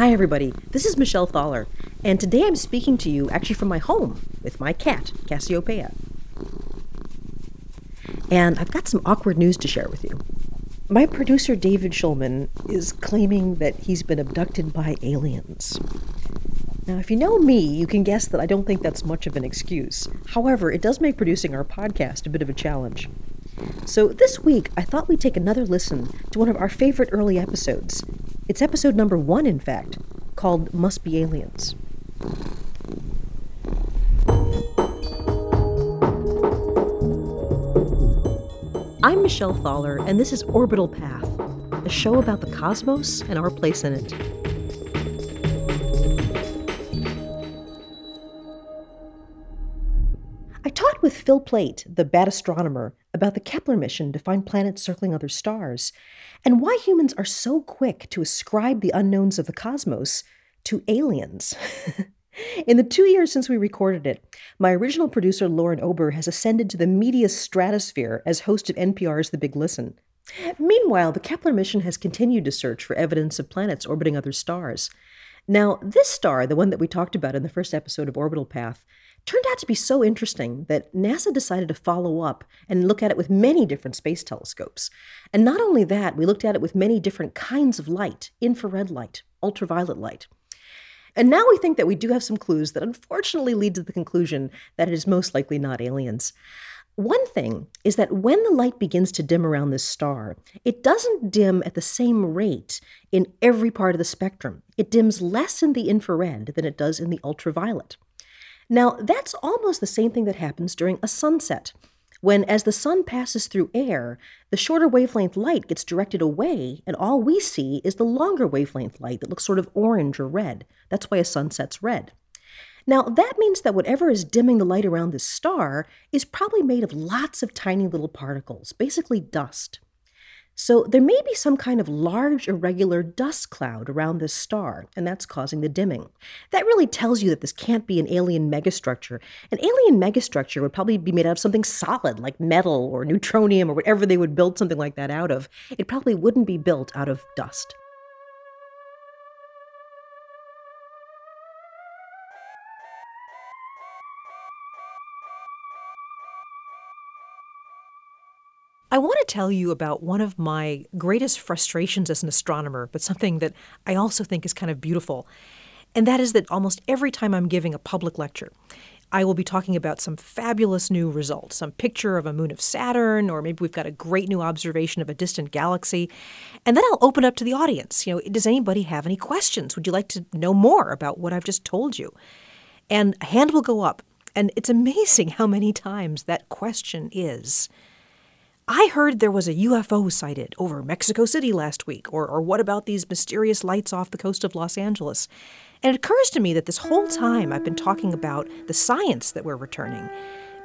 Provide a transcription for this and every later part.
Hi, everybody. This is Michelle Thaller, and today I'm speaking to you actually from my home with my cat, Cassiopeia. And I've got some awkward news to share with you. My producer, David Schulman, is claiming that he's been abducted by aliens. Now, if you know me, you can guess that I don't think that's much of an excuse. However, it does make producing our podcast a bit of a challenge. So, this week, I thought we'd take another listen to one of our favorite early episodes. It's episode number one, in fact, called Must Be Aliens. I'm Michelle Thaller, and this is Orbital Path, a show about the cosmos and our place in it. I talked with Phil Plait, the bad astronomer, about the Kepler mission to find planets circling other stars, and why humans are so quick to ascribe the unknowns of the cosmos to aliens. In the two years since we recorded it, my original producer Lauren Ober has ascended to the media stratosphere as host of NPR's The Big Listen. Meanwhile, the Kepler mission has continued to search for evidence of planets orbiting other stars. Now, this star, the one that we talked about in the first episode of Orbital Path, turned out to be so interesting that NASA decided to follow up and look at it with many different space telescopes. And not only that, we looked at it with many different kinds of light infrared light, ultraviolet light. And now we think that we do have some clues that unfortunately lead to the conclusion that it is most likely not aliens. One thing is that when the light begins to dim around this star, it doesn't dim at the same rate in every part of the spectrum. It dims less in the infrared than it does in the ultraviolet. Now, that's almost the same thing that happens during a sunset when, as the sun passes through air, the shorter wavelength light gets directed away, and all we see is the longer wavelength light that looks sort of orange or red. That's why a sunset's red. Now, that means that whatever is dimming the light around this star is probably made of lots of tiny little particles, basically dust. So there may be some kind of large irregular dust cloud around this star, and that's causing the dimming. That really tells you that this can't be an alien megastructure. An alien megastructure would probably be made out of something solid, like metal or neutronium or whatever they would build something like that out of. It probably wouldn't be built out of dust. I want to tell you about one of my greatest frustrations as an astronomer, but something that I also think is kind of beautiful. And that is that almost every time I'm giving a public lecture, I will be talking about some fabulous new result, some picture of a moon of Saturn, or maybe we've got a great new observation of a distant galaxy. And then I'll open up to the audience. You know, does anybody have any questions? Would you like to know more about what I've just told you? And a hand will go up. And it's amazing how many times that question is I heard there was a UFO sighted over Mexico City last week, or, or what about these mysterious lights off the coast of Los Angeles? And it occurs to me that this whole time I've been talking about the science that we're returning.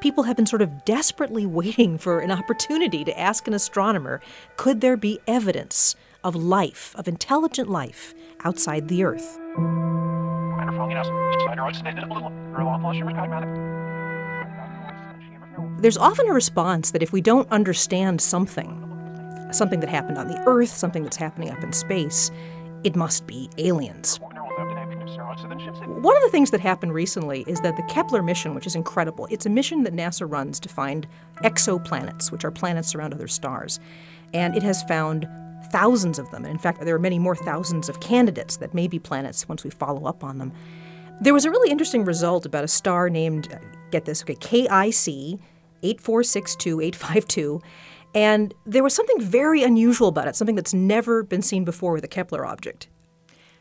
People have been sort of desperately waiting for an opportunity to ask an astronomer could there be evidence of life, of intelligent life, outside the Earth? There's often a response that if we don't understand something, something that happened on the Earth, something that's happening up in space, it must be aliens. One of the things that happened recently is that the Kepler mission, which is incredible, it's a mission that NASA runs to find exoplanets, which are planets around other stars. And it has found thousands of them. And in fact, there are many more thousands of candidates that may be planets once we follow up on them. There was a really interesting result about a star named, get this, okay, KIC 8462852. And there was something very unusual about it, something that's never been seen before with a Kepler object.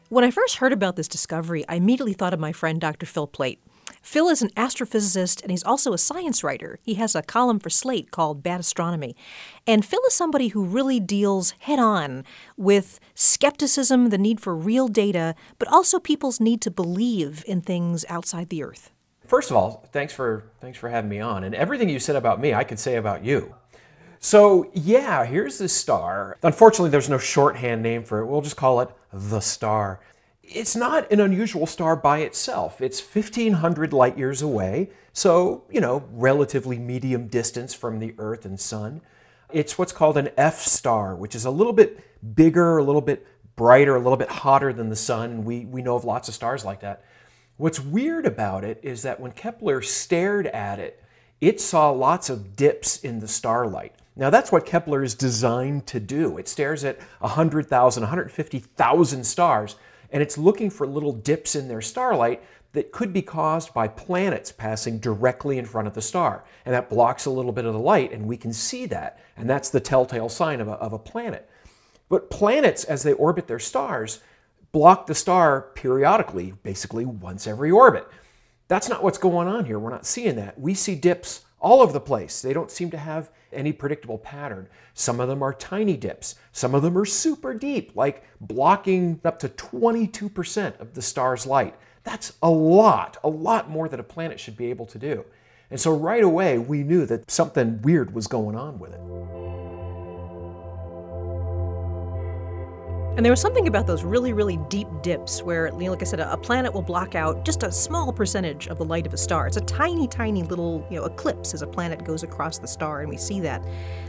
When I first heard about this discovery, I immediately thought of my friend Dr. Phil Plait. Phil is an astrophysicist and he's also a science writer. He has a column for Slate called Bad Astronomy. And Phil is somebody who really deals head on with skepticism, the need for real data, but also people's need to believe in things outside the Earth. First of all, thanks for thanks for having me on. And everything you said about me, I could say about you. So yeah, here's the star. Unfortunately, there's no shorthand name for it. We'll just call it the star. It's not an unusual star by itself. It's 1,500 light years away, so, you know, relatively medium distance from the Earth and Sun. It's what's called an F star, which is a little bit bigger, a little bit brighter, a little bit hotter than the sun. We, we know of lots of stars like that. What's weird about it is that when Kepler stared at it, it saw lots of dips in the starlight. Now, that's what Kepler is designed to do. It stares at 100,000, 150,000 stars, and it's looking for little dips in their starlight that could be caused by planets passing directly in front of the star. And that blocks a little bit of the light, and we can see that. And that's the telltale sign of a, of a planet. But planets, as they orbit their stars, block the star periodically, basically once every orbit. That's not what's going on here. We're not seeing that. We see dips all over the place. They don't seem to have any predictable pattern. Some of them are tiny dips. Some of them are super deep, like blocking up to 22% of the star's light. That's a lot, a lot more than a planet should be able to do. And so right away, we knew that something weird was going on with it. And there was something about those really, really deep dips where, you know, like I said, a planet will block out just a small percentage of the light of a star. It's a tiny, tiny little, you know, eclipse as a planet goes across the star, and we see that.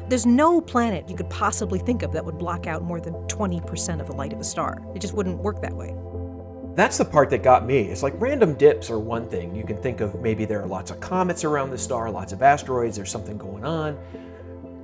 There's no planet you could possibly think of that would block out more than 20% of the light of a star. It just wouldn't work that way. That's the part that got me. It's like random dips are one thing. You can think of maybe there are lots of comets around the star, lots of asteroids, there's something going on.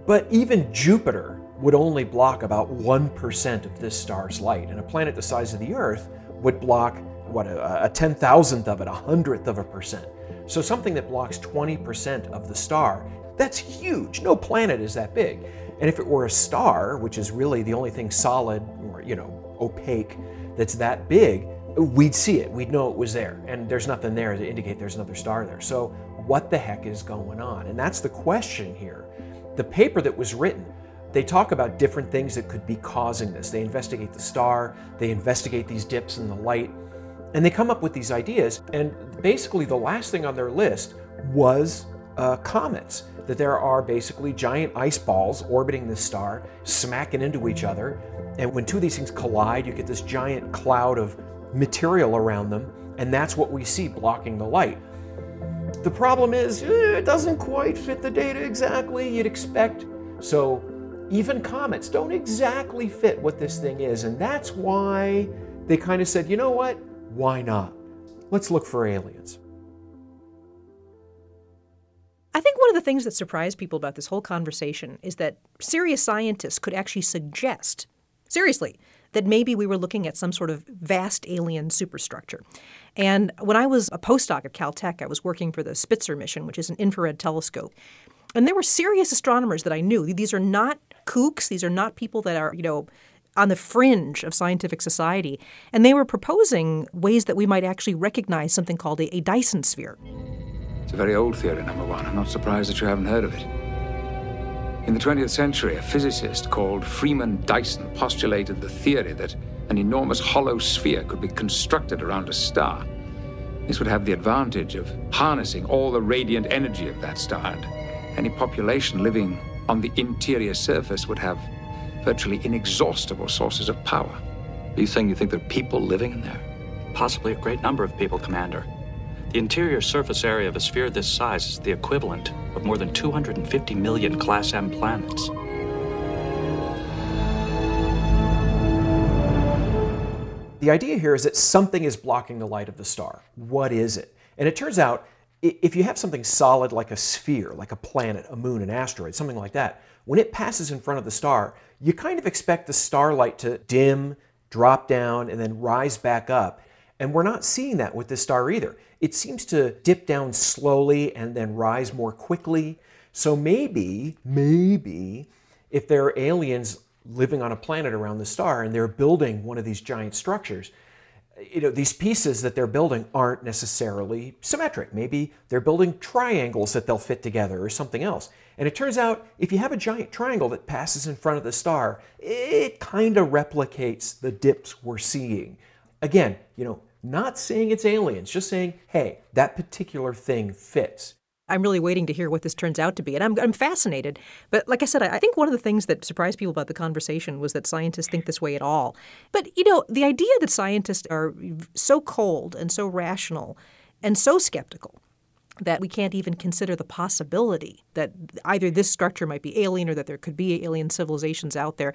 But even Jupiter would only block about 1% of this star's light. And a planet the size of the Earth would block, what, a, a 10,000th of it, a hundredth of a percent. So something that blocks 20% of the star, that's huge. No planet is that big. And if it were a star, which is really the only thing solid or, you know, opaque that's that big, we'd see it. We'd know it was there. And there's nothing there to indicate there's another star there. So, what the heck is going on? And that's the question here. The paper that was written, they talk about different things that could be causing this. They investigate the star, they investigate these dips in the light, and they come up with these ideas. And basically, the last thing on their list was uh, comets. That there are basically giant ice balls orbiting this star, smacking into each other. And when two of these things collide, you get this giant cloud of material around them, and that's what we see blocking the light. The problem is, eh, it doesn't quite fit the data exactly you'd expect. So, even comets don't exactly fit what this thing is, and that's why they kind of said, you know what? Why not? Let's look for aliens. I think one of the things that surprised people about this whole conversation is that serious scientists could actually suggest, seriously, that maybe we were looking at some sort of vast alien superstructure. And when I was a postdoc at Caltech, I was working for the Spitzer mission, which is an infrared telescope. And there were serious astronomers that I knew. These are not kooks, these are not people that are, you know, on the fringe of scientific society. And they were proposing ways that we might actually recognize something called a, a Dyson sphere. It's a very old theory, number one. I'm not surprised that you haven't heard of it. In the 20th century, a physicist called Freeman Dyson postulated the theory that an enormous hollow sphere could be constructed around a star. This would have the advantage of harnessing all the radiant energy of that star, and any population living on the interior surface would have virtually inexhaustible sources of power. Are you saying you think there are people living in there? Possibly a great number of people, Commander. The interior surface area of a sphere this size is the equivalent of more than 250 million Class M planets. The idea here is that something is blocking the light of the star. What is it? And it turns out if you have something solid like a sphere, like a planet, a moon, an asteroid, something like that, when it passes in front of the star, you kind of expect the starlight to dim, drop down, and then rise back up. And we're not seeing that with this star either. It seems to dip down slowly and then rise more quickly. So maybe, maybe, if there are aliens living on a planet around the star and they're building one of these giant structures, you know, these pieces that they're building aren't necessarily symmetric. Maybe they're building triangles that they'll fit together or something else. And it turns out if you have a giant triangle that passes in front of the star, it kind of replicates the dips we're seeing. Again, you know, not saying it's aliens, just saying, hey, that particular thing fits. I'm really waiting to hear what this turns out to be. And I'm, I'm fascinated. But like I said, I think one of the things that surprised people about the conversation was that scientists think this way at all. But, you know, the idea that scientists are so cold and so rational and so skeptical that we can't even consider the possibility that either this structure might be alien or that there could be alien civilizations out there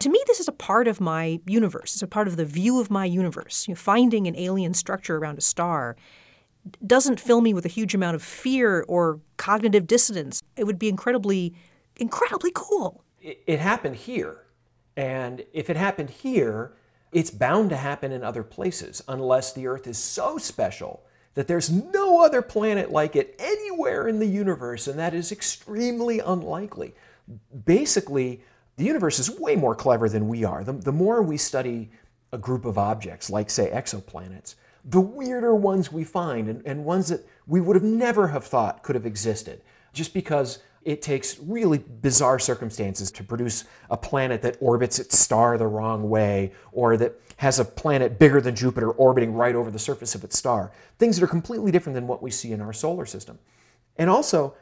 To me, this is a part of my universe. It's a part of the view of my universe. You know, finding an alien structure around a star doesn't fill me with a huge amount of fear or cognitive dissonance. It would be incredibly, incredibly cool. It, happened here. And if it happened here, it's bound to happen in other places unless the Earth is so special that there's no other planet like it anywhere in the universe, and that is extremely unlikely. Basically, the universe is way more clever than we are. The, the more we study a group of objects, like, say, exoplanets, the weirder ones we find and, and ones that we would have never have thought could have existed just because it takes really bizarre circumstances to produce a planet that orbits its star the wrong way or that has a planet bigger than Jupiter orbiting right over the surface of its star. Things that are completely different than what we see in our solar system. And also,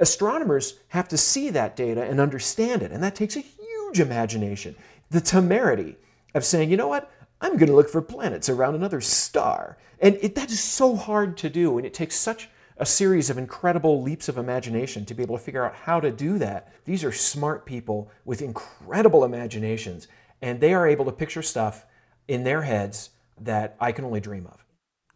astronomers have to see that data and understand it, and that takes a huge imagination. The temerity of saying, you know what, I'm going to look for planets around another star. And it, that is so hard to do, and it takes such a series of incredible leaps of imagination to be able to figure out how to do that. These are smart people with incredible imaginations, and they are able to picture stuff in their heads that I can only dream of.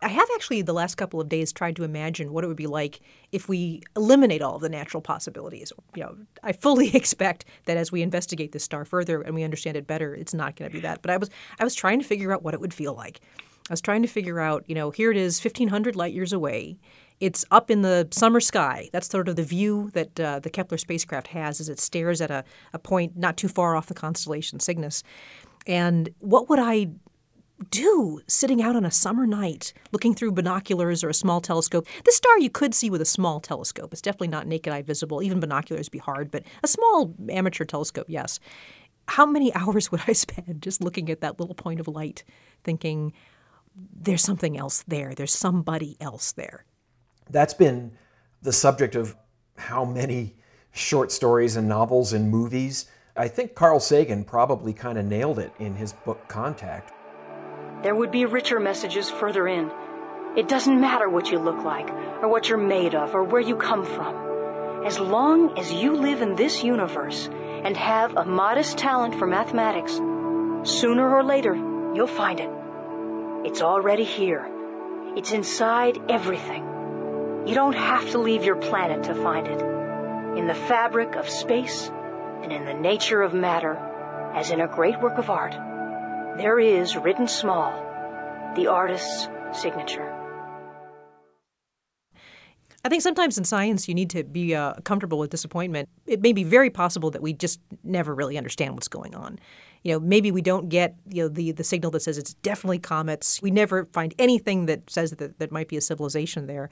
I have actually the last couple of days tried to imagine what it would be like if we eliminate all of the natural possibilities. You know, I fully expect that as we investigate this star further and we understand it better, it's not going to be that. But I was I was trying to figure out what it would feel like. I was trying to figure out, you know, here it is 1500 light years away. It's up in the summer sky. That's sort of the view that uh, the Kepler spacecraft has as it stares at a, a point not too far off the constellation Cygnus. And what would I do sitting out on a summer night looking through binoculars or a small telescope? The star you could see with a small telescope. It's definitely not naked eye visible. Even binoculars be hard, but a small amateur telescope, yes. How many hours would I spend just looking at that little point of light, thinking, there's something else there, there's somebody else there? That's been the subject of how many short stories and novels and movies. I think Carl Sagan probably kind of nailed it in his book Contact. There would be richer messages further in. It doesn't matter what you look like, or what you're made of, or where you come from. As long as you live in this universe and have a modest talent for mathematics, sooner or later, you'll find it. It's already here. It's inside everything. You don't have to leave your planet to find it. In the fabric of space and in the nature of matter, as in a great work of art, there is written small the artist's signature. I think sometimes in science you need to be uh, comfortable with disappointment. It may be very possible that we just never really understand what's going on. You know, maybe we don't get you know the the signal that says it's definitely comets. We never find anything that says that that might be a civilization there.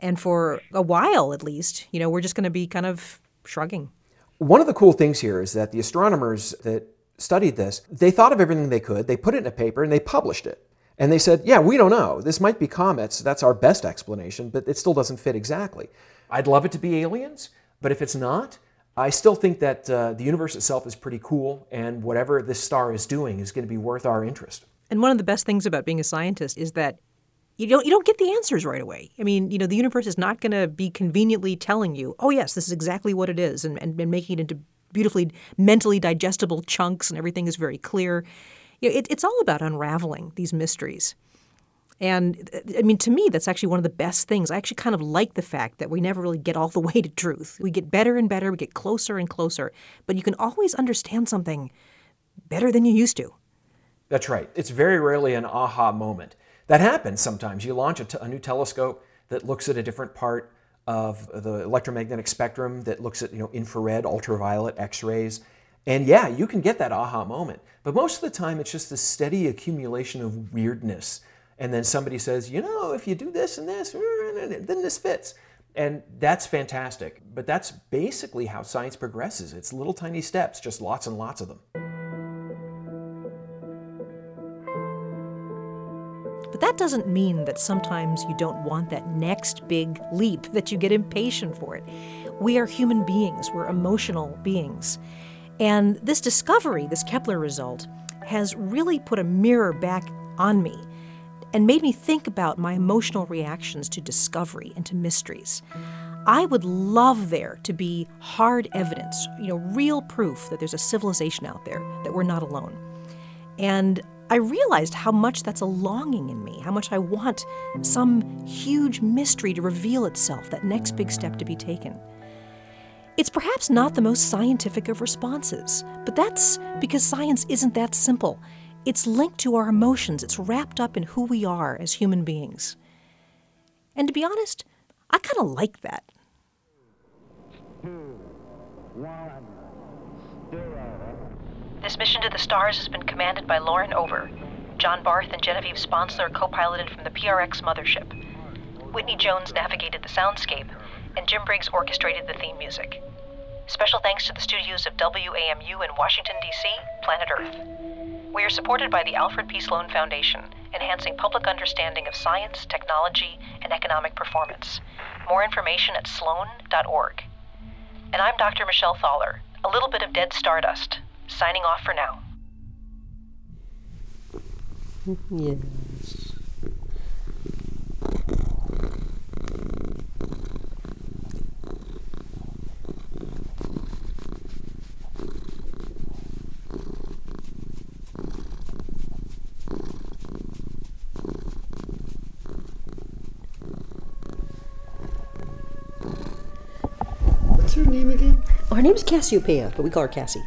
And for a while, at least, you know, we're just going to be kind of shrugging. One of the cool things here is that the astronomers that studied this, they thought of everything they could, they put it in a paper, and they published it. And they said, yeah, we don't know. This might be comets. That's our best explanation, but it still doesn't fit exactly. I'd love it to be aliens, but if it's not, I still think that uh, the universe itself is pretty cool, and whatever this star is doing is going to be worth our interest. And one of the best things about being a scientist is that you don't you don't get the answers right away. I mean, you know, the universe is not going to be conveniently telling you, "Oh yes, this is exactly what it is," and, and, and making it into beautifully mentally digestible chunks, and everything is very clear. You know, it, it's all about unraveling these mysteries. And uh, I mean, to me, that's actually one of the best things. I actually kind of like the fact that we never really get all the way to truth. We get better and better, we get closer and closer, but you can always understand something better than you used to. That's right. It's very rarely an aha moment. That happens sometimes. You launch a, t- a new telescope that looks at a different part of the electromagnetic spectrum that looks at you know infrared, ultraviolet, X-rays, and yeah, you can get that aha moment. But most of the time, it's just a steady accumulation of weirdness, and then somebody says, you know, if you do this and this, then this fits. And that's fantastic. But that's basically how science progresses. It's little tiny steps, just lots and lots of them. That doesn't mean that sometimes you don't want that next big leap, that you get impatient for it. We are human beings, we're emotional beings. And this discovery, this Kepler result, has really put a mirror back on me and made me think about my emotional reactions to discovery and to mysteries. I would love there to be hard evidence, you know, real proof that there's a civilization out there, that we're not alone. And I realized how much that's a longing in me, how much I want some huge mystery to reveal itself, that next big step to be taken. It's perhaps not the most scientific of responses, but that's because science isn't that simple. It's linked to our emotions, it's wrapped up in who we are as human beings. And to be honest, I kind of like that. This mission to the stars has been commanded by Lauren Ober. John Barth and Genevieve Sponsler co piloted from the PRX mothership. Whitney Jones navigated the soundscape, and Jim Briggs orchestrated the theme music. Special thanks to the studios of WAMU in Washington, D.C., Planet Earth. We are supported by the Alfred P. Sloan Foundation, enhancing public understanding of science, technology, and economic performance. More information at sloan.org. And I'm Dr. Michelle Thaller, a little bit of dead stardust, signing off for now. Yes. What's her name again? Her name's Cassiopeia, but we call her Cassie.